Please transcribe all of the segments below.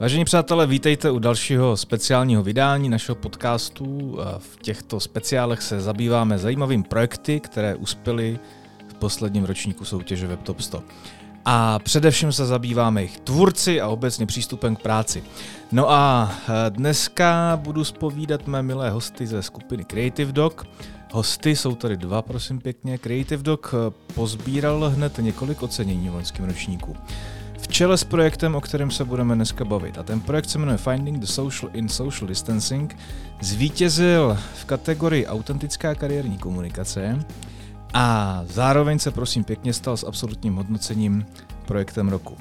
Vážení přátelé, vítejte u dalšího speciálního vydání našeho podcastu. V těchto speciálech se zabýváme zajímavým projekty, které uspěly v posledním ročníku soutěže WebTop 100. A především se zabýváme jejich tvůrci a obecně přístupem k práci. No a dneska budu spovídat mé milé hosty ze skupiny Creative Dog. Hosty jsou tady dva, prosím pěkně. Creative Dog e, pozbíral hned několik ocenění v loňském ročníku v čele s projektem, o kterém se budeme dneska bavit. A ten projekt se jmenuje Finding the Social in Social Distancing. Zvítězil v kategorii autentická kariérní komunikace a zároveň se prosím pěkně stal s absolutním hodnocením projektem roku.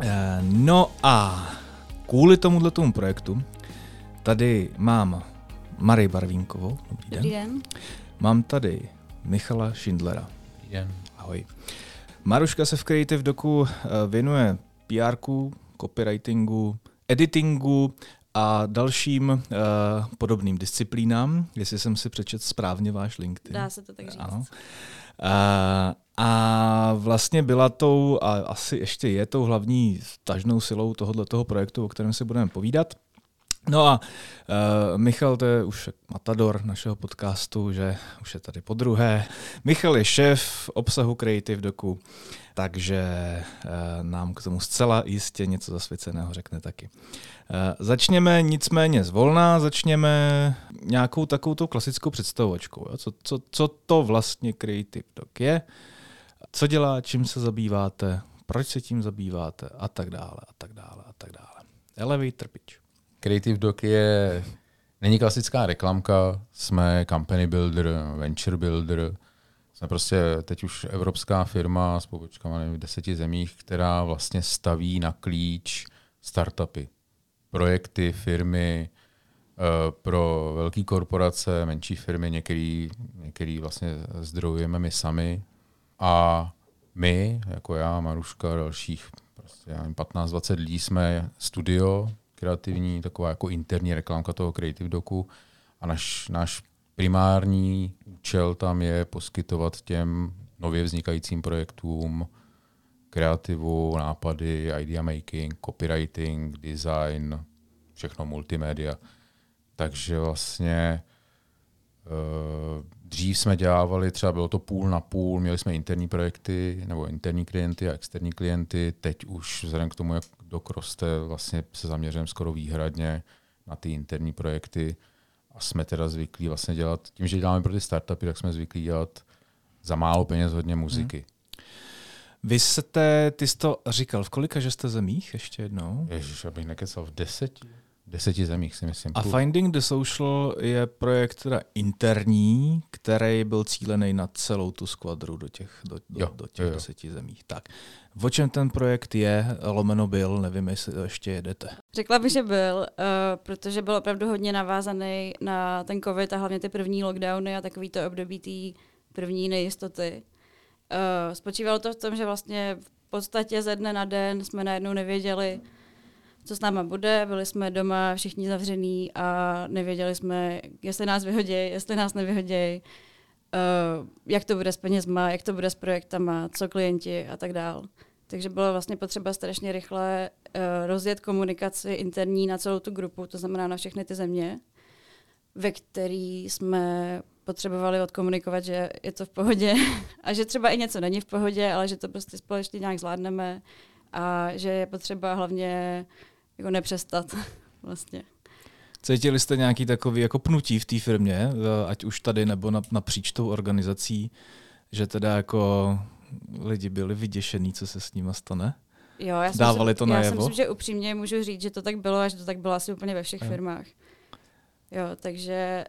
Eh, no a kvůli tomuhle tomu projektu tady mám Marii Barvínkovou. Dobrý den. Dobrý den. Mám tady Michala Schindlera. Dobrý den. Ahoj. Maruška se v Creative Doku eh, věnuje PR, copywritingu, editingu a dalším uh, podobným disciplínám, jestli jsem si přečet správně váš LinkedIn. Dá se to tak říct. Ano. Uh, a vlastně byla tou, a asi ještě je tou hlavní tažnou silou tohoto projektu, o kterém si budeme povídat. No a uh, Michal, to je už matador našeho podcastu, že už je tady po druhé. Michal je šéf obsahu Creative Doku, takže uh, nám k tomu zcela jistě něco zasvěceného řekne taky. Uh, začněme nicméně zvolna, začněme nějakou takovou tou klasickou představovačkou. Co, co, co to vlastně Creative Dok je, co dělá, čím se zabýváte, proč se tím zabýváte a tak dále a tak dále a tak dále. Elevator pitch. Creative Doc je, není klasická reklamka, jsme company builder, venture builder, jsme prostě teď už evropská firma s pobočkami v deseti zemích, která vlastně staví na klíč startupy, projekty, firmy, eh, pro velké korporace, menší firmy, některý, některý vlastně zdrojujeme my sami. A my, jako já, Maruška dalších prostě 15-20 lidí, jsme studio, kreativní, taková jako interní reklamka toho Creative Doku a naš, náš primární účel tam je poskytovat těm nově vznikajícím projektům kreativu, nápady, idea making, copywriting, design, všechno multimédia. Takže vlastně uh, dřív jsme dělávali, třeba bylo to půl na půl, měli jsme interní projekty nebo interní klienty a externí klienty. Teď už vzhledem k tomu, jak do roste, vlastně se zaměřujeme skoro výhradně na ty interní projekty a jsme teda zvyklí vlastně dělat, tím, že děláme pro ty startupy, tak jsme zvyklí dělat za málo peněz hodně muziky. Hmm. Vy jste, ty jsi to říkal, v kolika že jste zemích ještě jednou? Ježiš, abych nekecal, v deseti deseti zemích, si myslím. A Finding the Social je projekt teda interní, který byl cílený na celou tu skvadru do těch, do, do, jo, do těch jo, jo. deseti zemích. Tak, o čem ten projekt je, lomeno byl, nevím, jestli to ještě jedete. Řekla bych, že byl, uh, protože byl opravdu hodně navázaný na ten covid a hlavně ty první lockdowny a takový to období té první nejistoty. Uh, spočívalo to v tom, že vlastně v podstatě ze dne na den jsme najednou nevěděli, co s náma bude. Byli jsme doma všichni zavření a nevěděli jsme, jestli nás vyhodějí, jestli nás nevyhodějí, uh, jak to bude s penězma, jak to bude s projektama, co klienti a tak dál. Takže bylo vlastně potřeba strašně rychle uh, rozjet komunikaci interní na celou tu grupu, to znamená na všechny ty země, ve který jsme potřebovali odkomunikovat, že je to v pohodě a že třeba i něco není v pohodě, ale že to prostě společně nějak zvládneme a že je potřeba hlavně jako nepřestat vlastně. Cítili jste nějaký takový jako pnutí v té firmě, ať už tady nebo napříč tou organizací, že teda jako lidi byli vyděšení, co se s nimi stane? Jo, já Dávali to najevo? Já si myslím, že upřímně můžu říct, že to tak bylo a že to tak bylo asi úplně ve všech jo. firmách. Jo, takže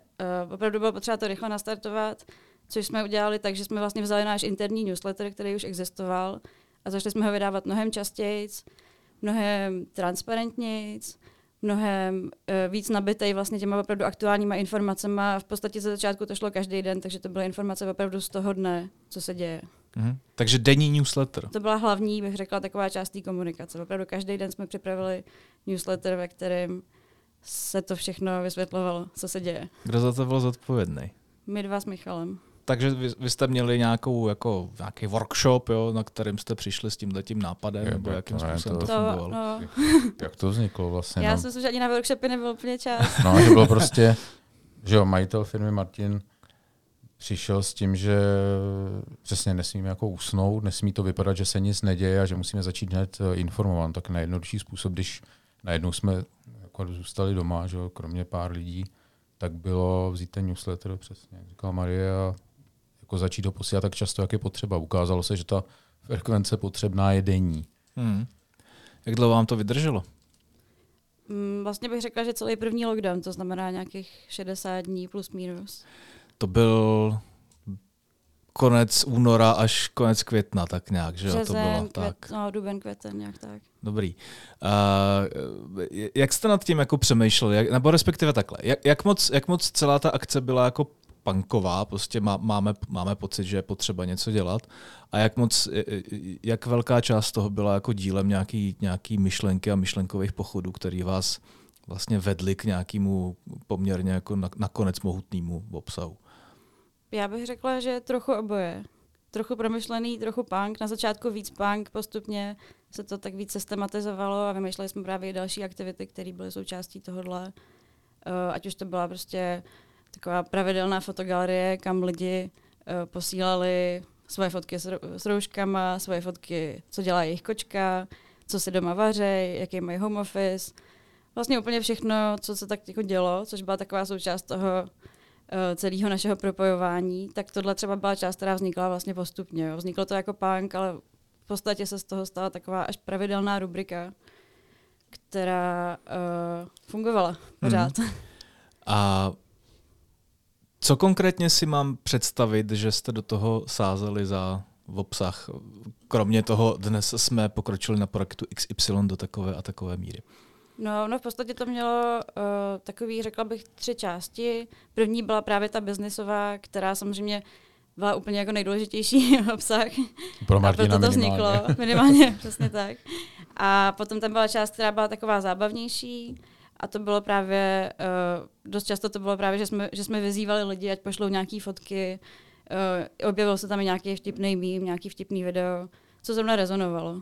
uh, opravdu bylo potřeba to rychle nastartovat, což jsme udělali tak, že jsme vlastně vzali náš interní newsletter, který už existoval a začali jsme ho vydávat mnohem častěji mnohem transparentněji, mnohem uh, víc nabitej vlastně těma opravdu aktuálníma informacemi. V podstatě ze začátku to šlo každý den, takže to byly informace opravdu z toho dne, co se děje. Mm-hmm. Takže denní newsletter. To byla hlavní, bych řekla, taková část té komunikace. Opravdu každý den jsme připravili newsletter, ve kterém se to všechno vysvětlovalo, co se děje. Kdo za to byl zodpovědný? My dva s Michalem. Takže vy, vy jste měli nějakou, jako, nějaký workshop, jo, na kterým jste přišli s tímhle tím nápadem, Je, nebo to jakým ne, způsobem to, to- to To, fungovalo? no. Jak to vzniklo vlastně? Já no? si myslím, že ani na workshopy nebyl úplně čas. No, že bylo prostě, že jo, majitel firmy Martin přišel s tím, že přesně nesmíme jako usnout, nesmí to vypadat, že se nic neděje a že musíme začít hned eh, informovat. Tak nejjednodušší způsob, když najednou jsme jako zůstali doma, že jo, kromě pár lidí, tak bylo vzít ten newsletter, přesně, jak říkala Marie, a jako začít ho posílat tak často, jak je potřeba. Ukázalo se, že ta frekvence potřebná je denní. Hmm. Jak dlouho vám to vydrželo? Mm, Vlastně bych řekla, že celý první lockdown, to znamená nějakých 60 dní plus minus. To byl konec února až konec května, tak nějak, že jo? To Březen, bylo květ, tak. No, duben, květen, nějak tak. Dobrý. Uh, jak jste nad tím jako přemýšleli, jak, nebo respektive takhle, jak, jak, moc, jak moc celá ta akce byla jako punková, prostě má, máme, máme pocit, že je potřeba něco dělat a jak moc, jak velká část toho byla jako dílem nějaký, nějaký myšlenky a myšlenkových pochodů, který vás vlastně vedli k nějakému poměrně jako na, nakonec mohutnému obsahu. Já bych řekla, že trochu oboje. Trochu promyšlený, trochu punk. Na začátku víc punk, postupně se to tak víc systematizovalo a vymýšleli jsme právě další aktivity, které byly součástí tohohle. Uh, ať už to byla prostě taková pravidelná fotogalerie, kam lidi uh, posílali svoje fotky s, rou- s rouškama, svoje fotky, co dělá jejich kočka, co si doma vařejí, jaký mají home office. Vlastně úplně všechno, co se tak jako dělo, což byla taková součást toho uh, celého našeho propojování, tak tohle třeba byla část, která vznikla vlastně postupně. Jo. Vzniklo to jako punk, ale v podstatě se z toho stala taková až pravidelná rubrika, která uh, fungovala pořád. Mm. A co konkrétně si mám představit, že jste do toho sázeli za obsah? Kromě toho dnes jsme pokročili na projektu XY do takové a takové míry. No, no, v podstatě to mělo uh, takový, řekla bych, tři části. První byla právě ta biznisová, která samozřejmě byla úplně jako nejdůležitější obsah. Pro a Martina proto to minimálně. vzniklo, minimálně, přesně tak. A potom tam byla část, která byla taková zábavnější, a to bylo právě, uh, dost často to bylo právě, že jsme, že jsme vyzývali lidi, ať pošlou nějaké fotky, uh, objevil se tam i nějaký vtipný mím, nějaký vtipný video, co zrovna rezonovalo.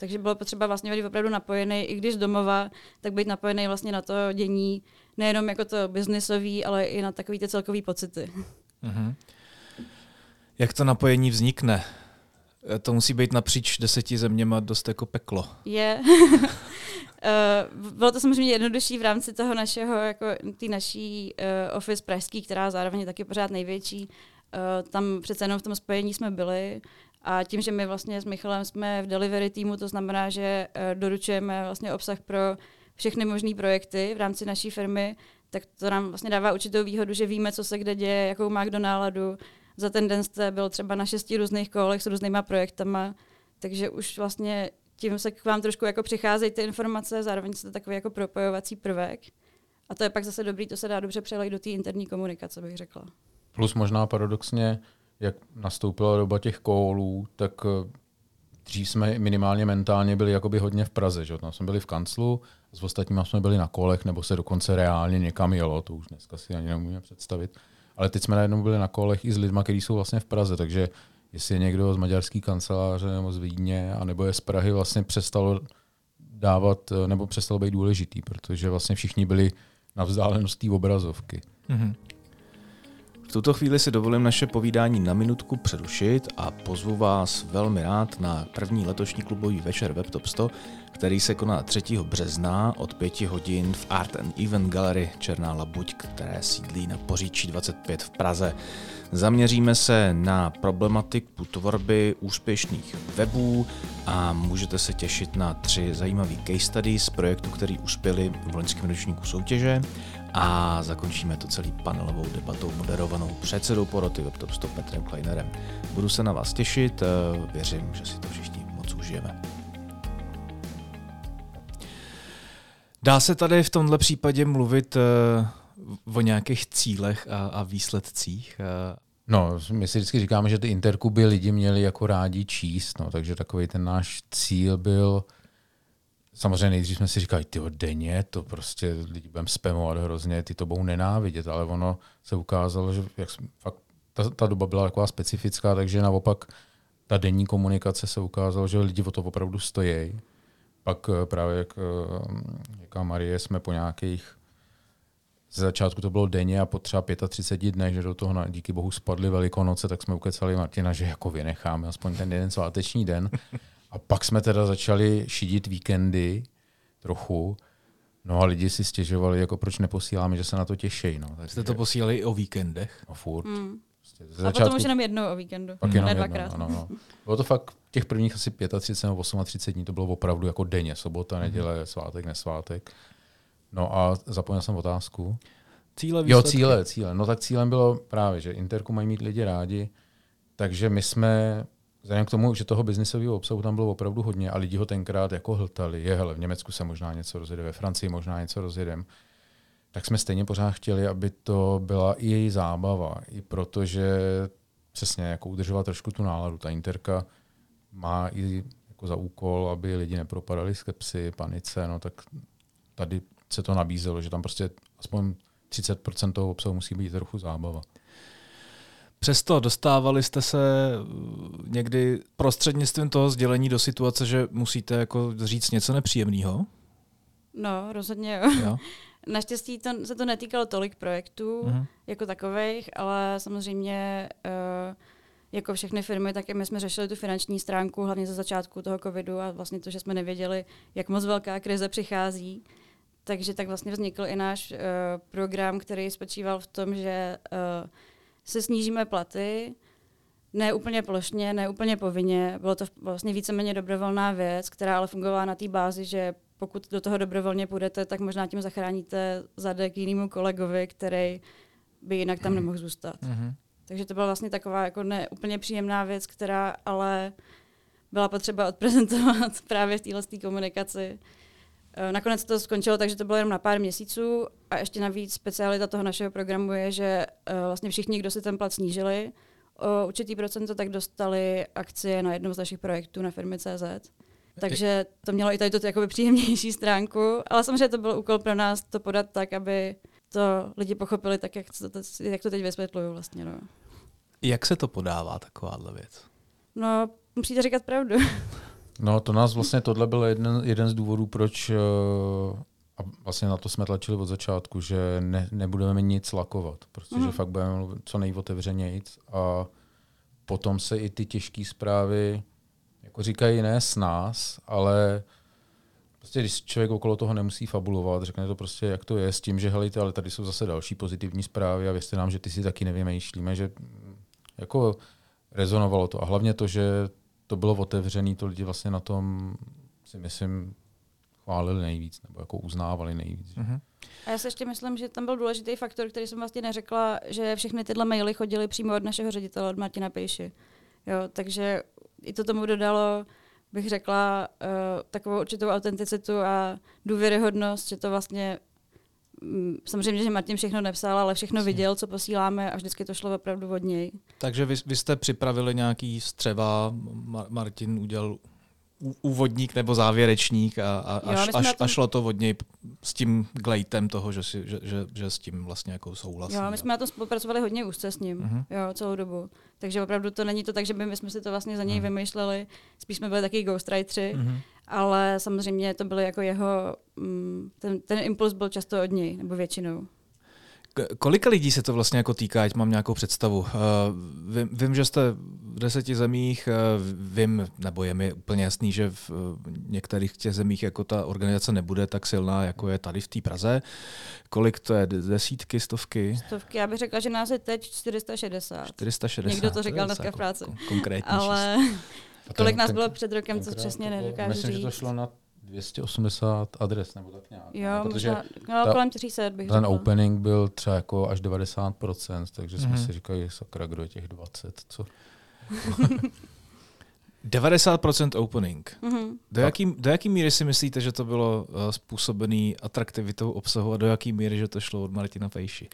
Takže bylo potřeba vlastně být opravdu napojený, i když domova, tak být napojený vlastně na to dění, nejenom jako to biznisový, ale i na takový ty celkový pocity. Mhm. Jak to napojení vznikne? Eh, To musí být napříč deseti zeměma dost jako peklo. Je. Uh, bylo to samozřejmě jednodušší v rámci toho našeho, jako té naší uh, office pražský, která zároveň je taky pořád největší. Uh, tam přece jenom v tom spojení jsme byli a tím, že my vlastně s Michalem jsme v delivery týmu, to znamená, že uh, doručujeme vlastně obsah pro všechny možné projekty v rámci naší firmy, tak to nám vlastně dává určitou výhodu, že víme, co se kde děje, jakou má kdo náladu. Za ten den jste byl třeba na šesti různých kolech s různýma projektama, takže už vlastně tím se k vám trošku jako přicházejí ty informace, zároveň jste takový jako propojovací prvek. A to je pak zase dobrý, to se dá dobře přelejt do té interní komunikace, bych řekla. Plus možná paradoxně, jak nastoupila doba těch kólů, tak eh, dřív jsme minimálně mentálně byli jakoby hodně v Praze. Že? Tam jsme byli v kanclu, s ostatníma jsme byli na kolech, nebo se dokonce reálně někam jelo, to už dneska si ani nemůžeme představit. Ale teď jsme najednou byli na kolech i s lidmi, kteří jsou vlastně v Praze, takže jestli je někdo z maďarské kanceláře nebo z Vídně, anebo je z Prahy, vlastně přestalo dávat, eh, nebo přestalo být důležitý, protože vlastně všichni byli na vzdálenost té obrazovky. Mhm. V tuto chvíli si dovolím naše povídání na minutku přerušit a pozvu vás velmi rád na první letošní klubový večer WebTop 100, který se koná 3. března od 5 hodin v Art and Event Gallery Černá labuť, které sídlí na Poříčí 25 v Praze. Zaměříme se na problematiku tvorby úspěšných webů a můžete se těšit na tři zajímavé case study z projektů, který uspěli v loňském ročníku soutěže a zakončíme to celý panelovou debatou moderovanou předsedou poroty WebTop 100 Petrem Kleinerem. Budu se na vás těšit, eh, věřím, že si to všichni moc užijeme. Dá se tady v tomhle případě mluvit eh, o nějakých cílech a, a výsledcích? Eh, No, my si vždycky říkáme, že ty interkuby lidi měli jako rádi číst, no, takže takový ten náš cíl byl, samozřejmě nejdřív jsme si říkali, ty denně, to prostě lidi budeme spamovat hrozně, ty to budou nenávidět, ale ono se ukázalo, že jak jsme, fakt ta, ta doba byla taková specifická, takže naopak ta denní komunikace se ukázalo, že lidi o to opravdu stojí. Pak eh, právě, jak jaká Marie, jsme po nějakých ze začátku to bylo denně a po třeba 35 dnech, že do toho na, díky bohu spadly velikonoce, tak jsme ukecali Martina, že jako vynecháme aspoň ten jeden sváteční den. A pak jsme teda začali šidit víkendy trochu. No a lidi si stěžovali, jako proč neposíláme, že se na to těší. No. Jste to posílali i o víkendech? No furt. Mm. Prostě ze začátku, a potom už jenom jednou o víkendu, pak jenom ne dvakrát. Jednou, no, no. Bylo to fakt těch prvních asi 35 nebo 38 dní, to bylo opravdu jako denně, sobota, neděle, mm-hmm. svátek, nesvátek. No a zapomněl jsem otázku. Cíle, výsledky. Jo, cíle, cíle. No tak cílem bylo právě, že Interku mají mít lidi rádi, takže my jsme, vzhledem k tomu, že toho biznisového obsahu tam bylo opravdu hodně a lidi ho tenkrát jako hltali, je hele, v Německu se možná něco rozjede, ve Francii možná něco rozjedem, tak jsme stejně pořád chtěli, aby to byla i její zábava, i protože přesně jako udržovat trošku tu náladu. Ta Interka má i jako za úkol, aby lidi nepropadali skepsy, panice, no tak tady se to nabízelo, že tam prostě aspoň 30% toho obsahu musí být trochu zábava. Přesto dostávali jste se uh, někdy prostřednictvím toho sdělení do situace, že musíte jako říct něco nepříjemného? No, rozhodně jo. jo. Naštěstí to, se to netýkalo tolik projektů uh-huh. jako takových, ale samozřejmě uh, jako všechny firmy, tak i my jsme řešili tu finanční stránku, hlavně za začátku toho covidu a vlastně to, že jsme nevěděli, jak moc velká krize přichází. Takže tak vlastně vznikl i náš uh, program, který spočíval v tom, že uh, se snížíme platy, ne úplně plošně, ne úplně povinně. Bylo to vlastně víceméně dobrovolná věc, která ale fungovala na té bázi, že pokud do toho dobrovolně půjdete, tak možná tím zachráníte zadek jinému kolegovi, který by jinak tam nemohl zůstat. Mm-hmm. Takže to byla vlastně taková jako ne úplně příjemná věc, která ale byla potřeba odprezentovat právě v téhle komunikaci. Eh, nakonec to skončilo takže to bylo jenom na pár měsíců a ještě navíc specialita toho našeho programu je, že eh, vlastně všichni, kdo si ten plat snížili o určitý procento, tak dostali akcie na jednom z našich projektů na firmy CZ. Takže to mělo i tady tu jakoby příjemnější stránku, ale samozřejmě to byl úkol pro nás to podat tak, aby to lidi pochopili tak, jak to, jak to teď vysvětluju vlastně. No. Jak se to podává, takováhle věc? No, musíte říkat pravdu. No, to nás vlastně, tohle byl jeden, jeden z důvodů, proč uh, a vlastně na to jsme tlačili od začátku, že ne, nebudeme nic lakovat, protože mm. fakt budeme mluvit co nejotevřenějíc a potom se i ty těžké zprávy jako říkají ne s nás, ale prostě když člověk okolo toho nemusí fabulovat, řekne to prostě, jak to je, s tím, že helejte, ale tady jsou zase další pozitivní zprávy a věřte nám, že ty si taky nevymýšlíme, že jako rezonovalo to. A hlavně to, že to bylo otevřené, to lidi vlastně na tom si myslím chválili nejvíc, nebo jako uznávali nejvíc. Mm-hmm. A já si ještě myslím, že tam byl důležitý faktor, který jsem vlastně neřekla, že všechny tyhle maily chodily přímo od našeho ředitele, od Martina Pejši. Jo, takže i to tomu dodalo, bych řekla, uh, takovou určitou autenticitu a důvěryhodnost, že to vlastně Samozřejmě, že Martin všechno nepsal, ale všechno viděl, co posíláme a vždycky to šlo opravdu od něj. Takže vy, vy jste připravili nějaký střeva, Martin udělal úvodník nebo závěrečník a, a, jo, až, až, tom... a šlo to od něj s tím glejtem toho, že, si, že, že, že s tím vlastně jako souhlasí. Jo, my jsme na to spolupracovali hodně úzce s ním, uh-huh. jo, celou dobu. Takže opravdu to není to tak, že by my jsme si to vlastně za něj uh-huh. vymýšleli, spíš jsme byli taky ghostwriteri, uh-huh. Ale samozřejmě to byly jako jeho, mm, ten, ten impuls byl často od něj, nebo většinou. Kolika lidí se to vlastně jako týká, ať mám nějakou představu? Uh, vím, vím, že jste v deseti zemích, uh, vím, nebo je mi úplně jasný, že v uh, některých těch zemích jako ta organizace nebude tak silná, jako je tady v té Praze. Kolik to je? Desítky, stovky? Stovky, já bych řekla, že nás je teď 460. 460. Někdo to říkal dneska v práci. Konkrétní Ale kolik nás bylo před rokem, co přesně nedokážu Myslím, říct. že to šlo na 280 adres nebo tak nějak. Jo, protože možná, no, ta, kolem 300 bych Ten řekla. opening byl třeba jako až 90%, takže mm-hmm. jsme mhm. si říkali, sakra, kdo je těch 20, co? 90% opening. Mm-hmm. Do, jaký, do jaký míry si myslíte, že to bylo uh, způsobené atraktivitou obsahu a do jaký míry, že to šlo od Martina Fejši?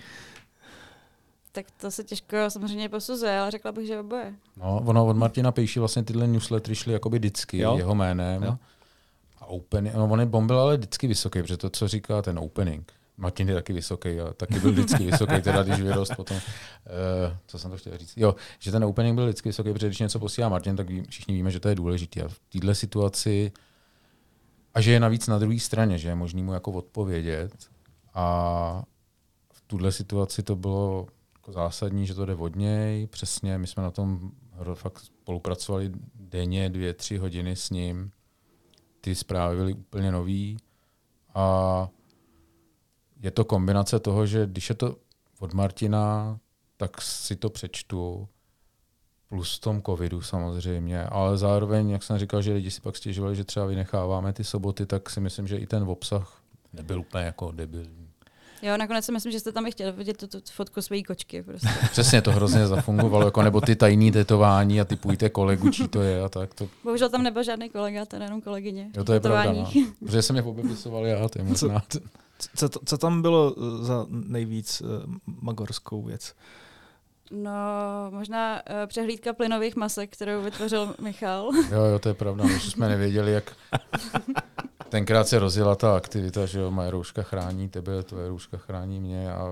Tak to se těžko samozřejmě posuzuje, ale řekla bych, že oboje. No, ono od Martina Pejši vlastně tyhle newslettery šly jakoby vždycky jo? jeho jménem. Jo? A opening, no on je bombil ale vždycky vysoký, protože to, co říká ten opening, Martin je taky vysoký a taky byl vždycky vysoký, teda když vyrost potom. Uh, co jsem to chtěl říct? Jo, že ten opening byl vždycky vysoký, protože když něco posílá Martin, tak ví, všichni víme, že to je důležité. A v této situaci, a že je navíc na druhé straně, že je možný mu jako odpovědět. A v tuhle situaci to bylo jako zásadní, že to jde od něj. Přesně, my jsme na tom fakt spolupracovali denně dvě, tři hodiny s ním. Ty zprávy byly úplně nový. A je to kombinace toho, že když je to od Martina, tak si to přečtu, plus tom covidu samozřejmě, ale zároveň, jak jsem říkal, že lidi si pak stěžovali, že třeba vynecháváme ty soboty, tak si myslím, že i ten obsah nebyl úplně jako debilní. Jo, nakonec si myslím, že jste tam i chtěli vidět tu, tu fotku své kočky. Prostě. Přesně, to hrozně zafungovalo, jako nebo ty tajný tetování a typujte kolegu, čí to je a tak. To... Bohužel tam nebyl žádný kolega, to jenom kolegyně. Jo, to je tetování. pravda. No. Protože jsem je pobepisovali já, to je možná. Co, co, co tam bylo eh, za nejvíc uh, magorskou věc? No, možná uh, přehlídka plynových masek, kterou vytvořil Michal. Jo, jo, to je pravda, že jsme nevěděli, jak tenkrát se rozjela ta aktivita, že jo, moje rouška chrání tebe, tvoje rouška chrání mě a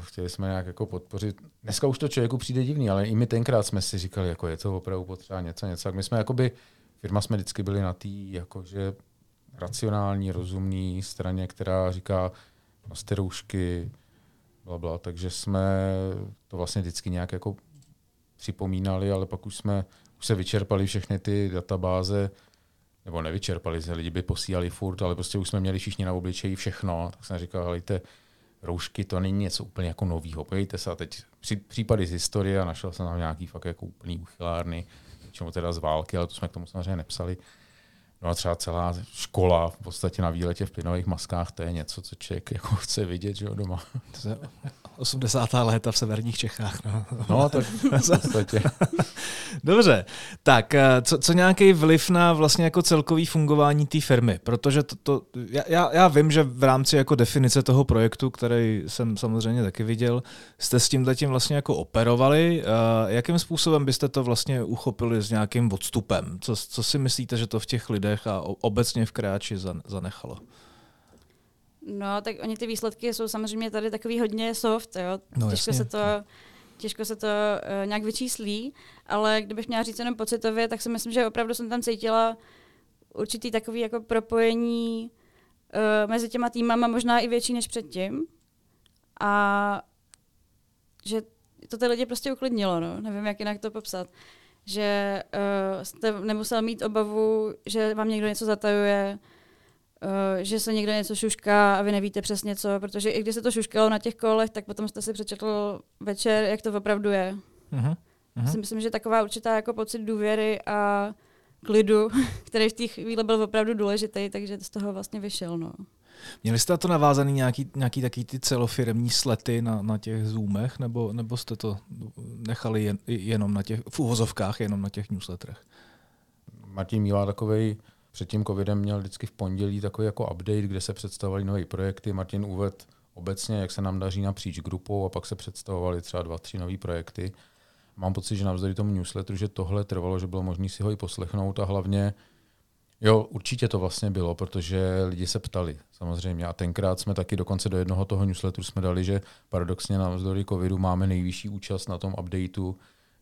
chtěli jsme nějak jako podpořit. Dneska už to člověku přijde divný, ale i my tenkrát jsme si říkali, jako je to opravdu potřeba něco, něco. Tak my jsme jakoby, firma jsme vždycky byli na té, jakože racionální, rozumný straně, která říká, noste roušky, bla, bla. Takže jsme to vlastně vždycky nějak jako připomínali, ale pak už jsme už se vyčerpali všechny ty databáze, nebo nevyčerpali se, lidi by posílali furt, ale prostě už jsme měli všichni na obličeji všechno, tak jsem říkal, helejte, roušky to není něco úplně jako novýho. Pojďte se a teď při, případy z historie a našel jsem tam nějaký fakt jako úplný uchylárny, čemu teda z války, ale to jsme k tomu samozřejmě nepsali. No a třeba celá škola v podstatě na výletě v plynových maskách, to je něco, co člověk jako chce vidět že jo, doma. 80. léta v severních Čechách. No, no to v podstatě. Dobře, tak eh, co, co nějaký vliv na vlastně jako celkový fungování té firmy? Protože to, to, já, já vím, že v rámci jako definice toho projektu, který jsem samozřejmě taky viděl, jste s tím tím vlastně jako operovali. Uh, jakým způsobem byste to vlastně uchopili s nějakým odstupem? Co, co si myslíte, že to v těch lidech a obecně v Kráči zanechalo? No, tak oni ty výsledky jsou samozřejmě tady takový hodně soft, jo. No, těžko, se to, těžko se to uh, nějak vyčíslí, ale kdybych měla říct jenom pocitově, tak si myslím, že opravdu jsem tam cítila určitý takový jako propojení uh, mezi těma týmama, možná i větší než předtím. A že to ty lidi prostě uklidnilo, no. nevím, jak jinak to popsat. Že uh, jste nemusel mít obavu, že vám někdo něco zatajuje, Uh, že se někde něco šušká a vy nevíte přesně co, protože i když se to šuškalo na těch kolech, tak potom jste si přečetl večer, jak to opravdu je. Uh-huh. Uh-huh. Si myslím, že taková určitá jako pocit důvěry a klidu, který v té chvíli byl opravdu důležitý, takže z toho vlastně vyšel. No. Měli jste to navázaný nějaký, nějaký taký ty celofiremní slety na, na těch zoomech, nebo, nebo jste to nechali jen, jenom na těch, v uvozovkách, jenom na těch newsletterech? Martin mívá takovej před tím covidem měl vždycky v pondělí takový jako update, kde se představovaly nové projekty. Martin uved obecně, jak se nám daří napříč grupou a pak se představovaly třeba dva, tři nové projekty. Mám pocit, že navzdory tomu newsletteru, že tohle trvalo, že bylo možné si ho i poslechnout a hlavně, jo, určitě to vlastně bylo, protože lidi se ptali samozřejmě. A tenkrát jsme taky dokonce do jednoho toho newsletteru jsme dali, že paradoxně navzdory covidu máme nejvyšší účast na tom updateu.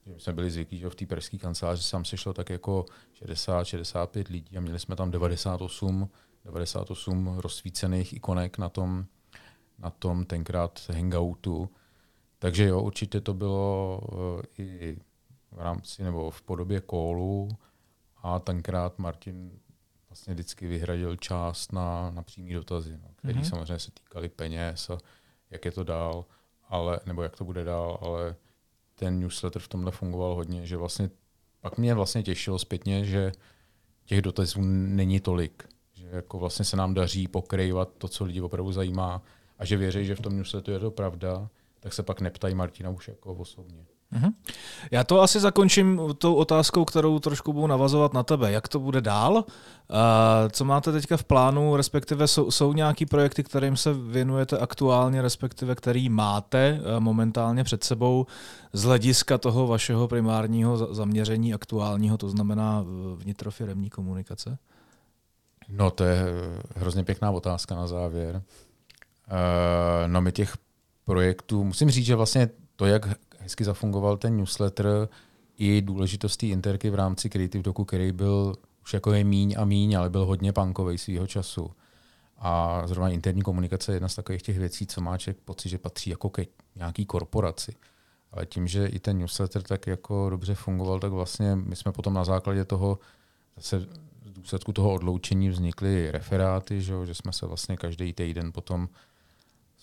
Že jsme byli zvyklí, že v té perské kanceláři se sešlo tak jako 60-65 lidí a měli jsme tam 98, 98 rozsvícených ikonek na tom, na tom tenkrát hangoutu. Takže jo, určitě to bylo uh, i v rámci nebo v podobě kólu a tenkrát Martin vlastně vždycky vyhradil část na, na přímý dotazy, no, který mm-hmm. samozřejmě se týkaly peněz a jak je to dál, ale, nebo jak to bude dál, ale ten newsletter v tomhle fungoval hodně, že vlastně pak mě vlastně těšilo zpětně, že těch dotazů není tolik. Že jako vlastně se nám daří pokrývat to, co lidi opravdu zajímá a že věří, že v tom newsletteru je to pravda, tak se pak neptají Martina už jako osobně. Mm-hmm. Já to asi zakončím tou otázkou, kterou trošku budu navazovat na tebe. Jak to bude dál? Co máte teďka v plánu, respektive jsou, jsou nějaký projekty, kterým se věnujete aktuálně, respektive který máte uh, momentálně před sebou z hlediska toho vašeho primárního zaměření aktuálního, to znamená vnitrofiremní komunikace? No to je hrozně pěkná otázka na závěr. no my těch projektů, musím říct, že vlastně to, jak hezky zafungoval ten newsletter, i důležitost té interky v rámci Creative Doku, který byl už jako je míň a míň, ale byl hodně punkový svýho času. A zrovna interní komunikace je jedna z takových těch věcí, co má člověk pocit, že patří jako ke nějaký korporaci. Ale tím, že i ten newsletter tak jako dobře fungoval, tak vlastně my jsme potom na základě toho zase v důsledku toho odloučení vznikly referáty, že, že jsme se vlastně každý týden potom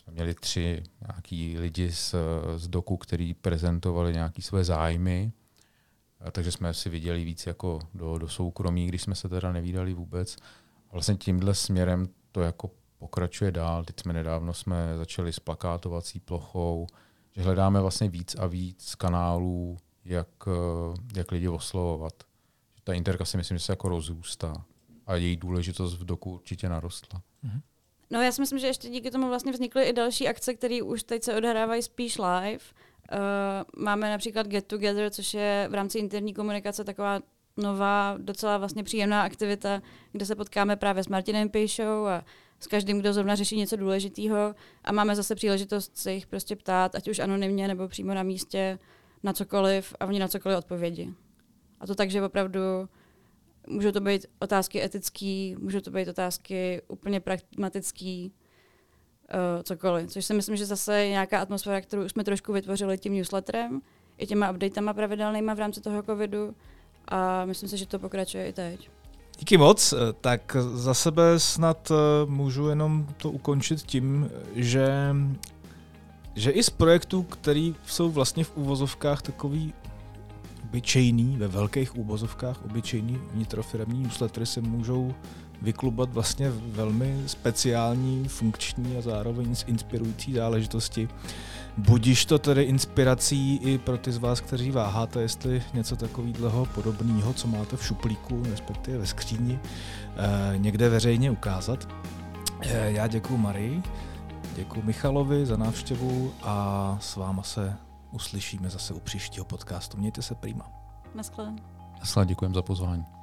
jsme měli tři nějaký lidi z, z doku, který prezentovali nějaké své zájmy, a takže jsme si viděli víc jako do, do soukromí, když jsme se teda nevídali vůbec. A vlastně tímhle směrem to jako pokračuje dál. Teď jsme nedávno jsme začali s plakátovací plochou, že hledáme vlastně víc a víc kanálů, jak, jak lidi oslovovat. Ta interka si myslím, že se jako rozrůstá a její důležitost v doku určitě narostla. Mm-hmm. No já si myslím, že ještě díky tomu vlastně vznikly i další akce, které už teď se odehrávají spíš live. Uh, máme například Get Together, což je v rámci interní komunikace taková nová, docela vlastně příjemná aktivita, kde se potkáme právě s Martinem Pejšou a s každým, kdo zrovna řeší něco důležitého a máme zase příležitost se jich prostě ptát, ať už anonymně nebo přímo na místě, na cokoliv a oni na cokoliv odpovědi. A to tak, že opravdu můžou to být otázky etické, můžou to být otázky úplně pragmatické, uh, cokoliv. Což si myslím, že zase je nějaká atmosféra, kterou jsme trošku vytvořili tím newsletterem, i těma updatama pravidelnýma v rámci toho covidu a myslím si, že to pokračuje i teď. Díky moc. Tak za sebe snad eh, můžu jenom to ukončit tím, že, že i z projektů, který jsou vlastně v úvozovkách takový obyčejný, ve velkých úvozovkách obyčejný vnitrofiremní newslettery se můžou vyklubat vlastně velmi speciální, funkční a zároveň inspirující záležitosti. Budíš to tedy inspirací i pro ty z vás, kteří váháte, jestli něco takového podobného, co máte v šuplíku, respektive ve skříni, eh, někde veřejně ukázat. Eh, já děkuji Marii, děkuji Michalovi za návštěvu a s váma se uslyšíme zase u příštího podcastu. Mějte se prima. Naschle. Naschle, děkujem za pozvání.